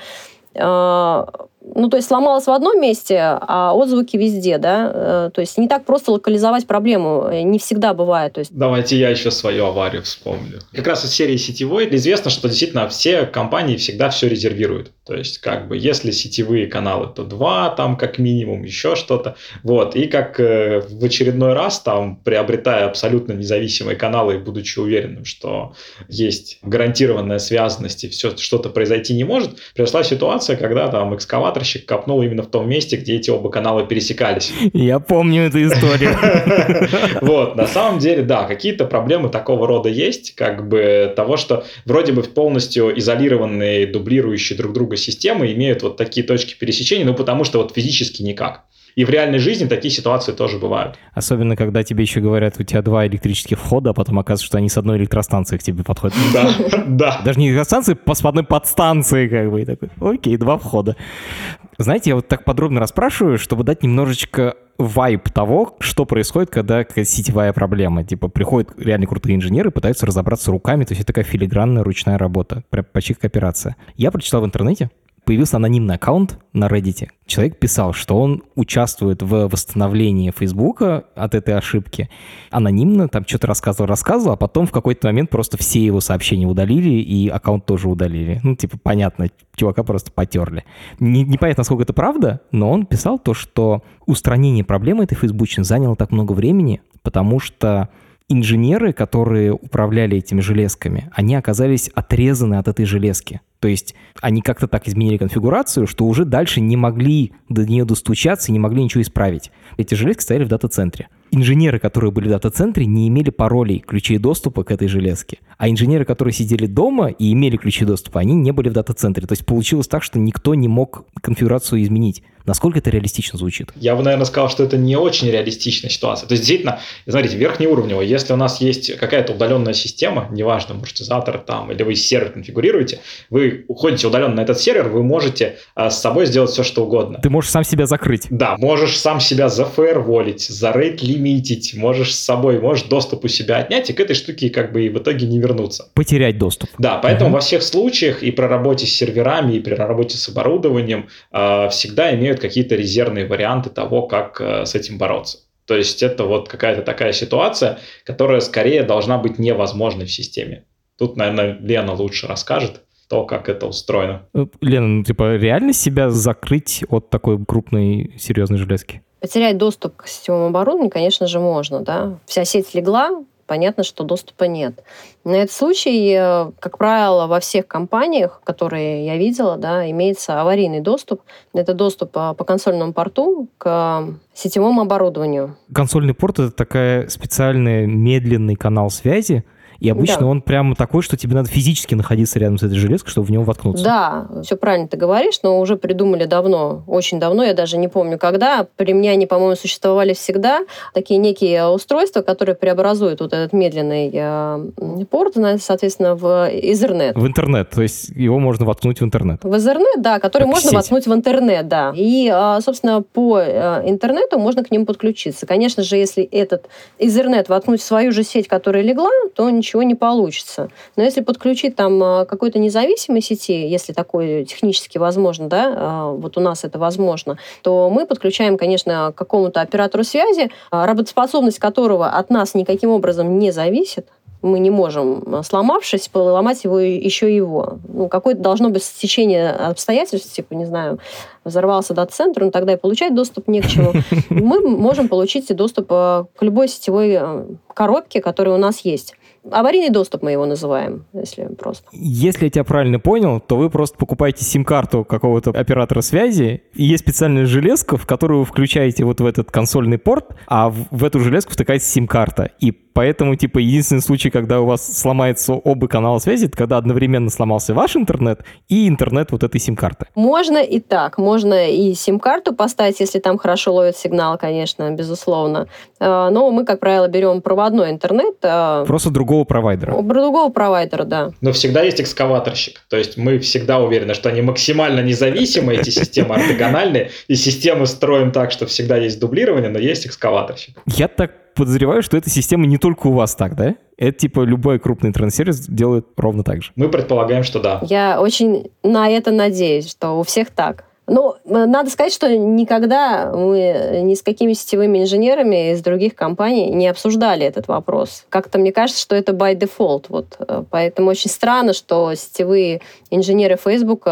ああ。Ну, то есть сломалась в одном месте, а отзвуки везде, да, э, то есть не так просто локализовать проблему, э, не всегда бывает. То есть... Давайте я еще свою аварию вспомню. Как раз из серии сетевой известно, что действительно все компании всегда все резервируют. То есть, как бы, если сетевые каналы, то два, там, как минимум, еще что-то. Вот, и как э, в очередной раз, там, приобретая абсолютно независимые каналы и будучи уверенным, что есть гарантированная связанность и все, что-то произойти не может, произошла ситуация, когда там экскаватор экскаваторщик копнул именно в том месте, где эти оба канала пересекались. Я помню эту историю. Вот, на самом деле, да, какие-то проблемы такого рода есть, как бы того, что вроде бы полностью изолированные, дублирующие друг друга системы имеют вот такие точки пересечения, ну потому что вот физически никак. И в реальной жизни такие ситуации тоже бывают. Особенно, когда тебе еще говорят, у тебя два электрических входа, а потом оказывается, что они с одной электростанции к тебе подходят. Да, да. Даже не электростанции, с одной подстанции, как бы. И такой, окей, два входа. Знаете, я вот так подробно расспрашиваю, чтобы дать немножечко вайп того, что происходит, когда сетевая проблема. Типа приходят реально крутые инженеры, пытаются разобраться руками, то есть это такая филигранная ручная работа, прям почти как операция. Я прочитал в интернете, появился анонимный аккаунт на Reddit. Человек писал, что он участвует в восстановлении Фейсбука от этой ошибки. Анонимно там что-то рассказывал, рассказывал, а потом в какой-то момент просто все его сообщения удалили, и аккаунт тоже удалили. Ну, типа, понятно, чувака просто потерли. Не, непонятно, насколько это правда, но он писал то, что устранение проблемы этой фейсбучной заняло так много времени, потому что инженеры, которые управляли этими железками, они оказались отрезаны от этой железки. То есть они как-то так изменили конфигурацию, что уже дальше не могли до нее достучаться и не могли ничего исправить. Эти железки стояли в дата-центре. Инженеры, которые были в дата-центре, не имели паролей, ключей доступа к этой железке. А инженеры, которые сидели дома и имели ключи доступа, они не были в дата-центре. То есть получилось так, что никто не мог конфигурацию изменить. Насколько это реалистично звучит? Я бы, наверное, сказал, что это не очень реалистичная ситуация. То есть, действительно, смотрите, верхнеуровнево, если у нас есть какая-то удаленная система, неважно, маршрутизатор там, или вы сервер конфигурируете, вы уходите удаленно на этот сервер, вы можете а, с собой сделать все, что угодно. Ты можешь сам себя закрыть. Да, можешь сам себя зафаерволить, зарейт лимитить, можешь с собой, можешь доступ у себя отнять, и к этой штуке как бы и в итоге не вернуться. Потерять доступ. Да, поэтому угу. во всех случаях и при работе с серверами, и при работе с оборудованием э, всегда имеют какие-то резервные варианты того, как э, с этим бороться. То есть это вот какая-то такая ситуация, которая скорее должна быть невозможной в системе. Тут, наверное, Лена лучше расскажет то, как это устроено. Э, Лена, ну типа реально себя закрыть от такой крупной серьезной железки? Потерять доступ к сетевому оборудованию, конечно же, можно. Да? Вся сеть легла, понятно, что доступа нет. На этот случай, э, как правило, во всех компаниях, которые я видела, да, имеется аварийный доступ. Это доступ по, по консольному порту к сетевому оборудованию. Консольный порт — это такая специальный медленный канал связи, и обычно да. он прямо такой, что тебе надо физически находиться рядом с этой железкой, чтобы в него воткнуться. Да, все правильно ты говоришь, но уже придумали давно, очень давно, я даже не помню когда. При мне они, по-моему, существовали всегда. Такие некие устройства, которые преобразуют вот этот медленный э, порт, соответственно, в Ethernet. В интернет, то есть его можно воткнуть в интернет. В Ethernet, да, который как можно сеть. воткнуть в интернет, да. И, э, собственно, по э, интернету можно к нему подключиться. Конечно же, если этот Ethernet воткнуть в свою же сеть, которая легла, то ничего ничего не получится. Но если подключить там а, какой-то независимой сети, если такое технически возможно, да, а, вот у нас это возможно, то мы подключаем, конечно, к какому-то оператору связи, а, работоспособность которого от нас никаким образом не зависит, мы не можем, сломавшись, поломать его еще его. Ну, какое-то должно быть стечение обстоятельств, типа, не знаю, взорвался дата-центр, ну, тогда и получать доступ не к чему. Мы можем получить доступ к любой сетевой коробке, которая у нас есть. Аварийный доступ мы его называем, если просто. Если я тебя правильно понял, то вы просто покупаете сим-карту какого-то оператора связи, и есть специальная железка, в которую вы включаете вот в этот консольный порт, а в, в эту железку втыкается сим-карта. И Поэтому, типа, единственный случай, когда у вас сломается оба канала связи, это когда одновременно сломался ваш интернет и интернет вот этой сим-карты. Можно и так. Можно и сим-карту поставить, если там хорошо ловит сигнал, конечно, безусловно. А, но мы, как правило, берем проводной интернет. А, Просто другого провайдера. Другого провайдера, да. Но всегда есть экскаваторщик. То есть мы всегда уверены, что они максимально независимы, эти системы ортогональные, и системы строим так, что всегда есть дублирование, но есть экскаваторщик. Я так подозреваю, что эта система не только у вас так, да? Это типа любой крупный интернет-сервис делает ровно так же. Мы предполагаем, что да. Я очень на это надеюсь, что у всех так. Ну, надо сказать, что никогда мы ни с какими сетевыми инженерами из других компаний не обсуждали этот вопрос. Как-то мне кажется, что это by default. Вот. Э, поэтому очень странно, что сетевые инженеры Facebook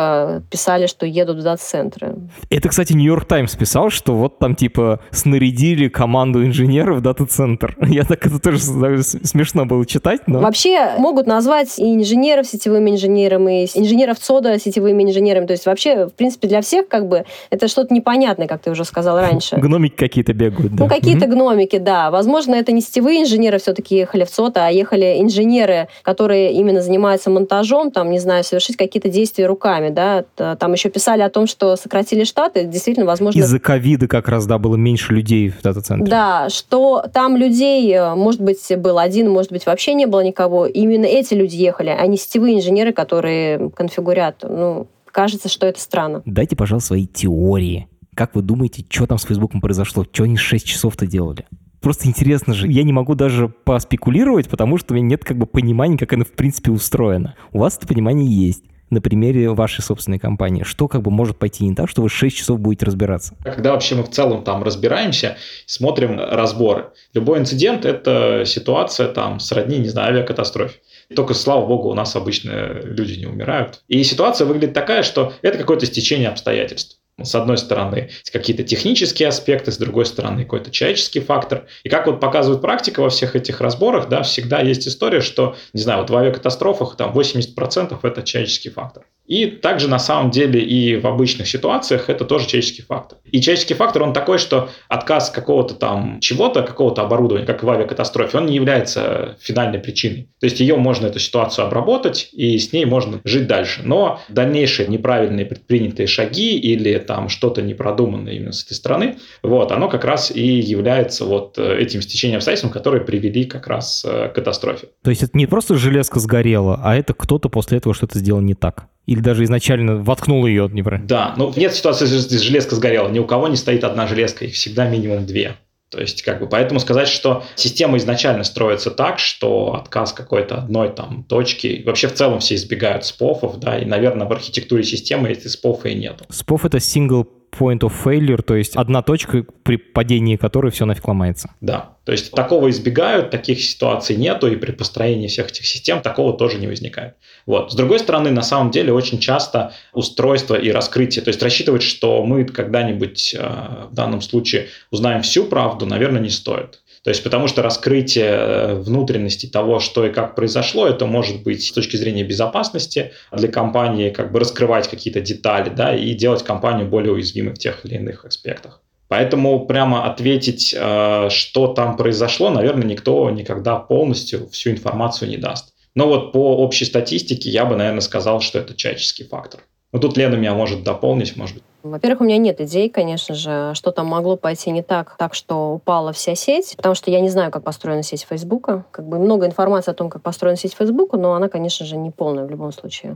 писали, что едут в дата-центры. Это, кстати, Нью-Йорк Таймс писал, что вот там типа снарядили команду инженеров в дата-центр. Я так это тоже смешно было читать. Но... Вообще могут назвать и инженеров сетевыми инженерами, и инженеров ЦОДа сетевыми инженерами. То есть вообще, в принципе, для всех как бы это что-то непонятное, как ты уже сказал раньше. Гномики какие-то бегают, да. Ну, какие-то угу. гномики, да. Возможно, это не сетевые инженеры все-таки ехали в ЦОТа, а ехали инженеры, которые именно занимаются монтажом, там, не знаю, совершить какие-то действия руками, да. Там еще писали о том, что сократили штаты, действительно, возможно... Из-за ковида как раз, да, было меньше людей в дата-центре. Да, что там людей, э, может быть, был один, может быть, вообще не было никого. Именно эти люди ехали, а не сетевые инженеры, которые конфигурят, ну, кажется, что это странно. Дайте, пожалуйста, свои теории. Как вы думаете, что там с Фейсбуком произошло? Что они 6 часов-то делали? Просто интересно же. Я не могу даже поспекулировать, потому что у меня нет как бы понимания, как оно в принципе устроено. У вас это понимание есть. на примере вашей собственной компании? Что как бы может пойти не так, что вы 6 часов будете разбираться? Когда вообще мы в целом там разбираемся, смотрим разборы. Любой инцидент – это ситуация там сродни, не знаю, авиакатастрофе. Только, слава богу, у нас обычно люди не умирают. И ситуация выглядит такая, что это какое-то стечение обстоятельств. С одной стороны, какие-то технические аспекты, с другой стороны, какой-то человеческий фактор. И как вот показывает практика во всех этих разборах, да, всегда есть история, что, не знаю, вот в авиакатастрофах там 80% это человеческий фактор. И также на самом деле и в обычных ситуациях это тоже человеческий фактор. И человеческий фактор, он такой, что отказ какого-то там чего-то, какого-то оборудования, как в авиакатастрофе, он не является финальной причиной. То есть ее можно, эту ситуацию обработать, и с ней можно жить дальше. Но дальнейшие неправильные предпринятые шаги или там что-то непродуманное именно с этой стороны, вот, оно как раз и является вот э, этим стечением обстоятельств, которые привели как раз э, к катастрофе. То есть это не просто железка сгорела, а это кто-то после этого что-то сделал не так? Или даже изначально воткнул ее, не правильно? Да, ну нет ситуации, железка сгорела. Ни у кого не стоит одна железка, их всегда минимум две. То есть, как бы, поэтому сказать, что система изначально строится так, что отказ какой-то одной там точки, вообще в целом все избегают спофов, да, и, наверное, в архитектуре системы эти спофа и нет. Споф это single point of failure, то есть одна точка, при падении которой все нафиг ломается. Да, то есть такого избегают, таких ситуаций нету, и при построении всех этих систем такого тоже не возникает. Вот. С другой стороны, на самом деле очень часто устройство и раскрытие, то есть рассчитывать, что мы когда-нибудь э, в данном случае узнаем всю правду, наверное, не стоит. То есть потому что раскрытие э, внутренности того, что и как произошло, это может быть с точки зрения безопасности для компании, как бы раскрывать какие-то детали, да, и делать компанию более уязвимой в тех или иных аспектах. Поэтому прямо ответить, э, что там произошло, наверное, никто никогда полностью всю информацию не даст. Но вот по общей статистике я бы, наверное, сказал, что это человеческий фактор. Но тут Лена меня может дополнить, может быть. Во-первых, у меня нет идей, конечно же, что там могло пойти не так, так что упала вся сеть, потому что я не знаю, как построена сеть Фейсбука. Как бы много информации о том, как построена сеть Фейсбука, но она, конечно же, не полная в любом случае.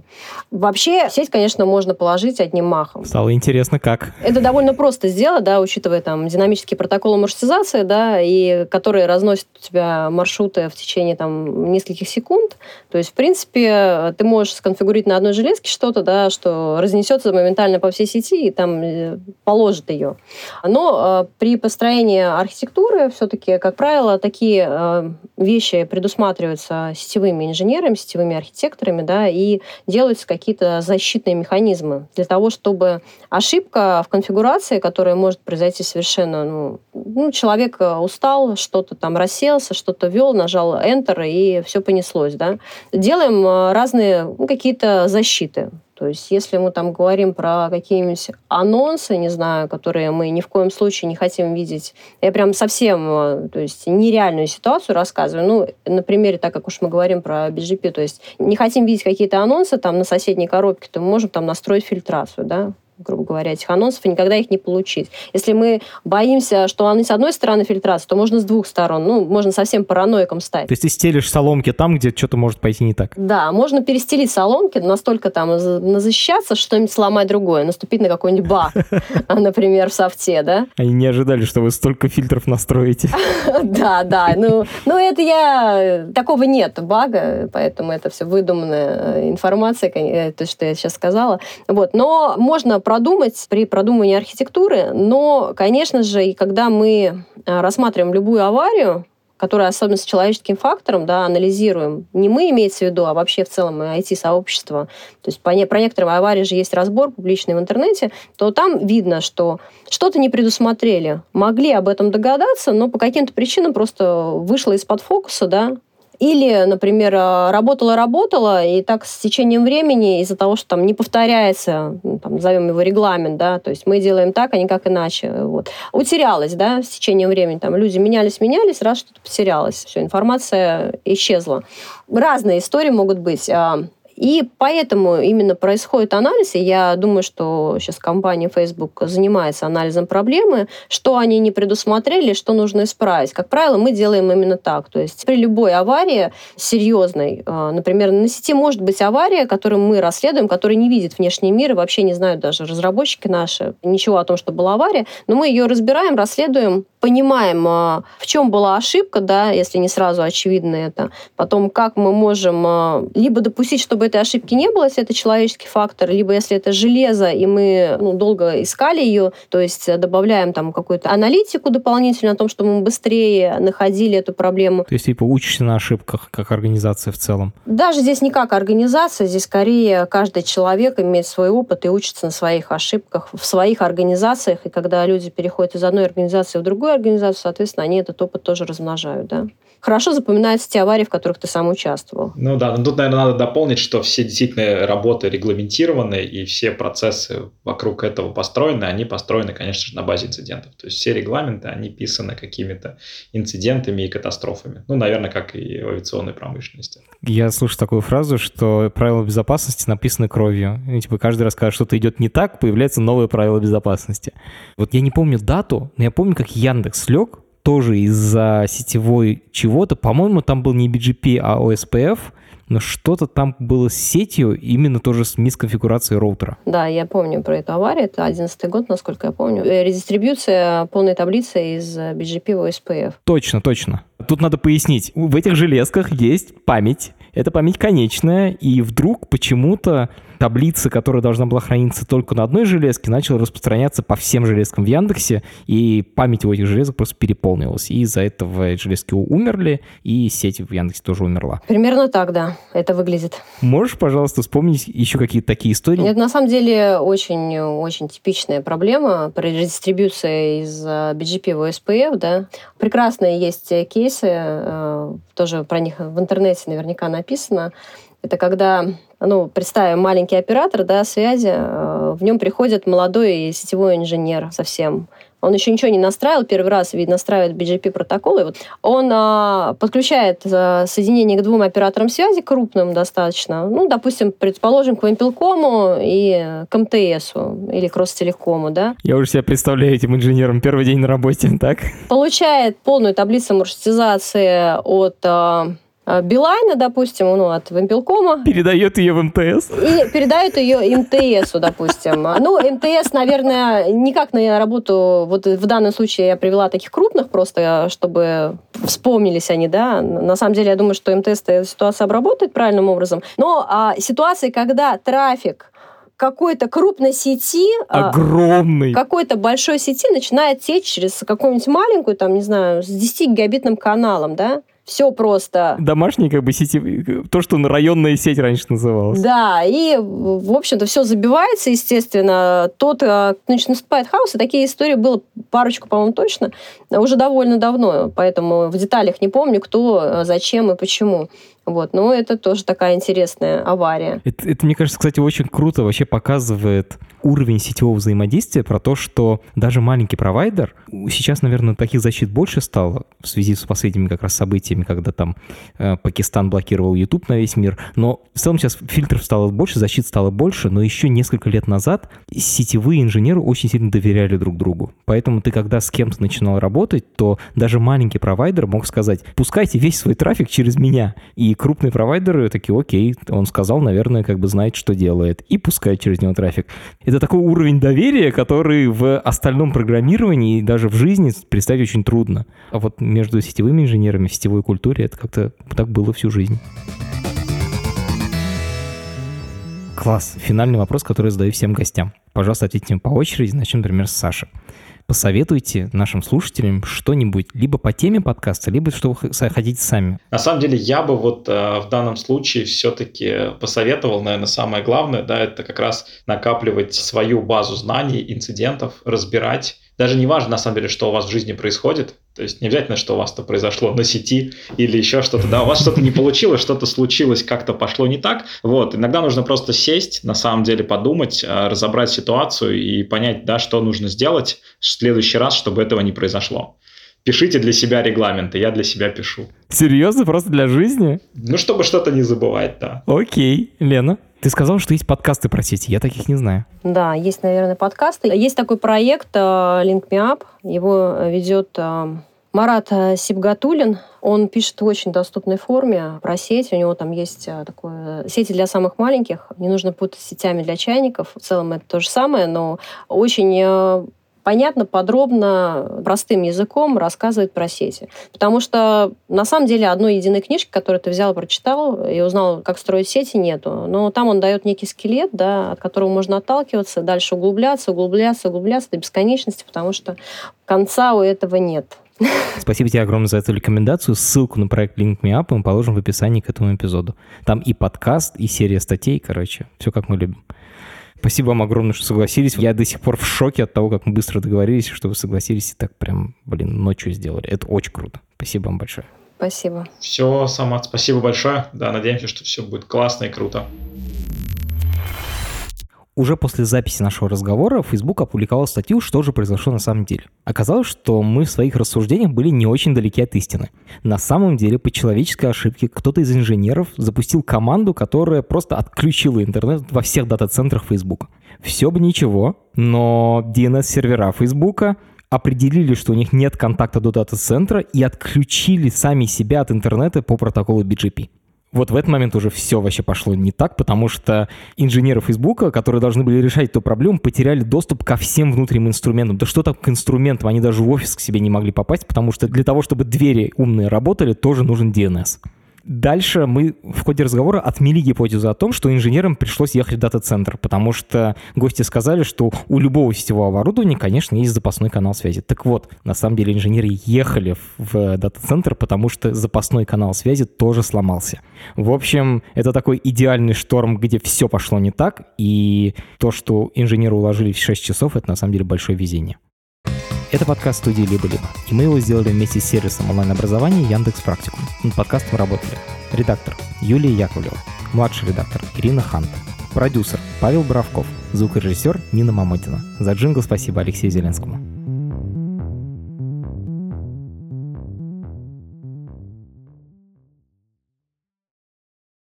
Вообще, сеть, конечно, можно положить одним махом. Стало интересно, как. Это довольно просто сделать, да, учитывая там динамические протоколы маршрутизации, да, и которые разносят у тебя маршруты в течение там нескольких секунд. То есть, в принципе, ты можешь сконфигурировать на одной железке что-то, да, что разнесется моментально по всей сети, там э, положит ее. Но э, при построении архитектуры все-таки, как правило, такие э, вещи предусматриваются сетевыми инженерами, сетевыми архитекторами, да, и делаются какие-то защитные механизмы для того, чтобы ошибка в конфигурации, которая может произойти совершенно, ну, ну человек устал, что-то там расселся, что-то вел, нажал Enter, и все понеслось, да. Делаем разные ну, какие-то защиты. То есть если мы там говорим про какие-нибудь анонсы, не знаю, которые мы ни в коем случае не хотим видеть, я прям совсем, э, то есть нереальную ситуацию рассказываю. Ну, на примере, так как уж мы говорим про BGP, то есть не хотим видеть какие-то анонсы там на соседней коробке, то мы можем там настроить фильтрацию, да, грубо говоря, этих анонсов, и никогда их не получить. Если мы боимся, что они с одной стороны фильтрация, то можно с двух сторон. Ну, можно совсем параноиком стать. То есть ты стелишь соломки там, где что-то может пойти не так? Да, можно перестелить соломки, настолько там назащищаться, что-нибудь сломать другое, наступить на какой-нибудь баг, например, в софте, да? Они не ожидали, что вы столько фильтров настроите. Да, да. Ну, ну, это я... Такого нет бага, поэтому это все выдуманная э, информация, э, то, что я сейчас сказала. Вот. Но можно продумать при продумывании архитектуры, но, конечно же, и когда мы э, рассматриваем любую аварию, которая особенно с человеческим фактором, да, анализируем, не мы имеется в виду, а вообще в целом IT-сообщество, то есть по, про некоторые аварии же есть разбор публичный в интернете, то там видно, что что-то не предусмотрели. Могли об этом догадаться, но по каким-то причинам просто вышло из-под фокуса, да, или, например, работала-работала, и так с течением времени, из-за того, что там не повторяется, ну, там, назовем его регламент, да, то есть мы делаем так, а не как иначе, вот. Утерялась, да, с течением времени, там люди менялись-менялись, раз что-то потерялось, все, информация исчезла. Разные истории могут быть. И поэтому именно происходит анализ, и я думаю, что сейчас компания Facebook занимается анализом проблемы, что они не предусмотрели, что нужно исправить. Как правило, мы делаем именно так. То есть при любой аварии серьезной, а, например, на сети может быть авария, которую мы расследуем, которая не видит внешний мир и вообще не знают даже разработчики наши ничего о том, что была авария, но мы ее разбираем, расследуем, понимаем, а, в чем была ошибка, да, если не сразу очевидно это, потом как мы можем а, либо допустить, чтобы этой ошибки не было, если это человеческий фактор, либо если это железо, и мы ну, долго искали ее, то есть добавляем там какую-то аналитику дополнительную о том, что мы быстрее находили эту проблему. То есть типа учишься на ошибках, как организация в целом? Даже здесь не как организация, здесь скорее каждый человек имеет свой опыт и учится на своих ошибках в своих организациях, и когда люди переходят из одной организации в другую организацию, соответственно, они этот опыт тоже размножают, да. Хорошо запоминаются те аварии, в которых ты сам участвовал. Ну да, но тут, наверное, надо дополнить, что все действительно работы регламентированы, и все процессы вокруг этого построены, они построены, конечно же, на базе инцидентов. То есть все регламенты, они писаны какими-то инцидентами и катастрофами. Ну, наверное, как и в авиационной промышленности. Я слышу такую фразу, что правила безопасности написаны кровью. И, типа каждый раз, когда что-то идет не так, появляется новое правило безопасности. Вот я не помню дату, но я помню, как Яндекс лег тоже из-за сетевой чего-то. По-моему, там был не BGP, а OSPF, но что-то там было с сетью, именно тоже с мисконфигурацией роутера. Да, я помню про эту аварию. Это 11 год, насколько я помню. Э, редистрибьюция полной таблицы из BGP в OSPF. Точно, точно. Тут надо пояснить. В этих железках есть память. Это память конечная, и вдруг почему-то таблица, которая должна была храниться только на одной железке, начала распространяться по всем железкам в Яндексе, и память у этих железок просто переполнилась. И из-за этого железки умерли, и сеть в Яндексе тоже умерла. Примерно так, да, это выглядит. Можешь, пожалуйста, вспомнить еще какие-то такие истории? Это на самом деле очень-очень типичная проблема при редистрибьюции из э, BGP в OSPF, да. Прекрасные есть кейсы, э, тоже про них в интернете наверняка написано. Это когда ну, представим, маленький оператор да, связи, э, в нем приходит молодой сетевой инженер совсем. Он еще ничего не настраивал, первый раз, видно, настраивает BGP протоколы. Вот он а, подключает а, соединение к двум операторам связи, крупным достаточно, ну, допустим, предположим, к Вимпелкому и к МТСу или к Ростелекому, да. Я уже себе представляю этим инженером первый день на работе, так? Получает полную таблицу маршрутизации от а, Билайна, допустим, ну, от Вимпелкома. Передает ее в МТС. И передает ее МТСу, допустим. Ну, МТС, наверное, никак на работу, вот в данном случае я привела таких крупных просто, чтобы вспомнились они, да. На самом деле, я думаю, что МТС эту ситуацию обработает правильным образом. Но а, ситуации, когда трафик какой-то крупной сети, а, огромный, какой-то большой сети начинает течь через какую-нибудь маленькую, там, не знаю, с 10 гигабитным каналом, да, все просто. Домашний как бы сети, то, что районная сеть раньше называлась. Да, и, в общем-то, все забивается, естественно. Тот, значит, э, наступает хаос, и такие истории было парочку, по-моему, точно, уже довольно давно, поэтому в деталях не помню, кто, э, зачем и почему. Вот, но это тоже такая интересная авария. Это, это, мне кажется, кстати, очень круто вообще показывает уровень сетевого взаимодействия про то, что даже маленький провайдер, сейчас, наверное, таких защит больше стало в связи с последними как раз событиями, когда там э, Пакистан блокировал YouTube на весь мир, но в целом сейчас фильтров стало больше, защит стало больше, но еще несколько лет назад сетевые инженеры очень сильно доверяли друг другу. Поэтому ты, когда с кем-то начинал работать, то даже маленький провайдер мог сказать, пускайте весь свой трафик через меня, и и крупные провайдеры такие, окей, он сказал, наверное, как бы знает, что делает, и пускает через него трафик. Это такой уровень доверия, который в остальном программировании и даже в жизни представить очень трудно. А вот между сетевыми инженерами, в сетевой культуре это как-то так было всю жизнь. Класс. Финальный вопрос, который задаю всем гостям. Пожалуйста, ответьте по очереди. Начнем, например, с Саши посоветуйте нашим слушателям что-нибудь либо по теме подкаста, либо что вы хотите сами. На самом деле я бы вот э, в данном случае все-таки посоветовал, наверное, самое главное, да, это как раз накапливать свою базу знаний, инцидентов, разбирать даже не важно, на самом деле, что у вас в жизни происходит. То есть не обязательно, что у вас-то произошло на сети или еще что-то. Да, у вас что-то не получилось, что-то случилось, как-то пошло не так. Вот, иногда нужно просто сесть, на самом деле подумать, а, разобрать ситуацию и понять, да, что нужно сделать в следующий раз, чтобы этого не произошло. Пишите для себя регламенты, я для себя пишу. Серьезно? Просто для жизни? Ну, чтобы что-то не забывать, да. Окей. Лена? Ты сказал, что есть подкасты про сети. Я таких не знаю. Да, есть, наверное, подкасты. Есть такой проект uh, Link Me Up. Его ведет uh, Марат Сибгатулин. Он пишет в очень доступной форме про сеть. У него там есть такое сети для самых маленьких. Не нужно путать с сетями для чайников. В целом это то же самое, но очень понятно, подробно, простым языком рассказывает про сети. Потому что на самом деле одной единой книжки, которую ты взял прочитал, и узнал, как строить сети, нету. Но там он дает некий скелет, да, от которого можно отталкиваться, дальше углубляться, углубляться, углубляться до бесконечности, потому что конца у этого нет. Спасибо тебе огромное за эту рекомендацию. Ссылку на проект Link Me Up мы положим в описании к этому эпизоду. Там и подкаст, и серия статей, короче, все как мы любим. Спасибо вам огромное, что согласились. Я до сих пор в шоке от того, как мы быстро договорились, что вы согласились и так прям, блин, ночью сделали. Это очень круто. Спасибо вам большое. Спасибо. Все, Самат, спасибо большое. Да, надеемся, что все будет классно и круто. Уже после записи нашего разговора Facebook опубликовал статью, что же произошло на самом деле. Оказалось, что мы в своих рассуждениях были не очень далеки от истины. На самом деле, по человеческой ошибке, кто-то из инженеров запустил команду, которая просто отключила интернет во всех дата-центрах Facebook. Все бы ничего, но DNS-сервера Facebook определили, что у них нет контакта до дата-центра и отключили сами себя от интернета по протоколу BGP. Вот в этот момент уже все вообще пошло не так, потому что инженеры Фейсбука, которые должны были решать эту проблему, потеряли доступ ко всем внутренним инструментам. Да что там к инструментам? Они даже в офис к себе не могли попасть, потому что для того, чтобы двери умные работали, тоже нужен DNS. Дальше мы в ходе разговора отмели гипотезу о том, что инженерам пришлось ехать в дата-центр, потому что гости сказали, что у любого сетевого оборудования, конечно, есть запасной канал связи. Так вот, на самом деле инженеры ехали в дата-центр, потому что запасной канал связи тоже сломался. В общем, это такой идеальный шторм, где все пошло не так, и то, что инженеры уложились в 6 часов, это на самом деле большое везение. Это подкаст студии «Либо-либо», и мы его сделали вместе с сервисом онлайн-образования Яндекс Практикум. Над подкастом работали редактор Юлия Яковлева, младший редактор Ирина Ханта, продюсер Павел Боровков, звукорежиссер Нина Мамотина. За джингл спасибо Алексею Зеленскому.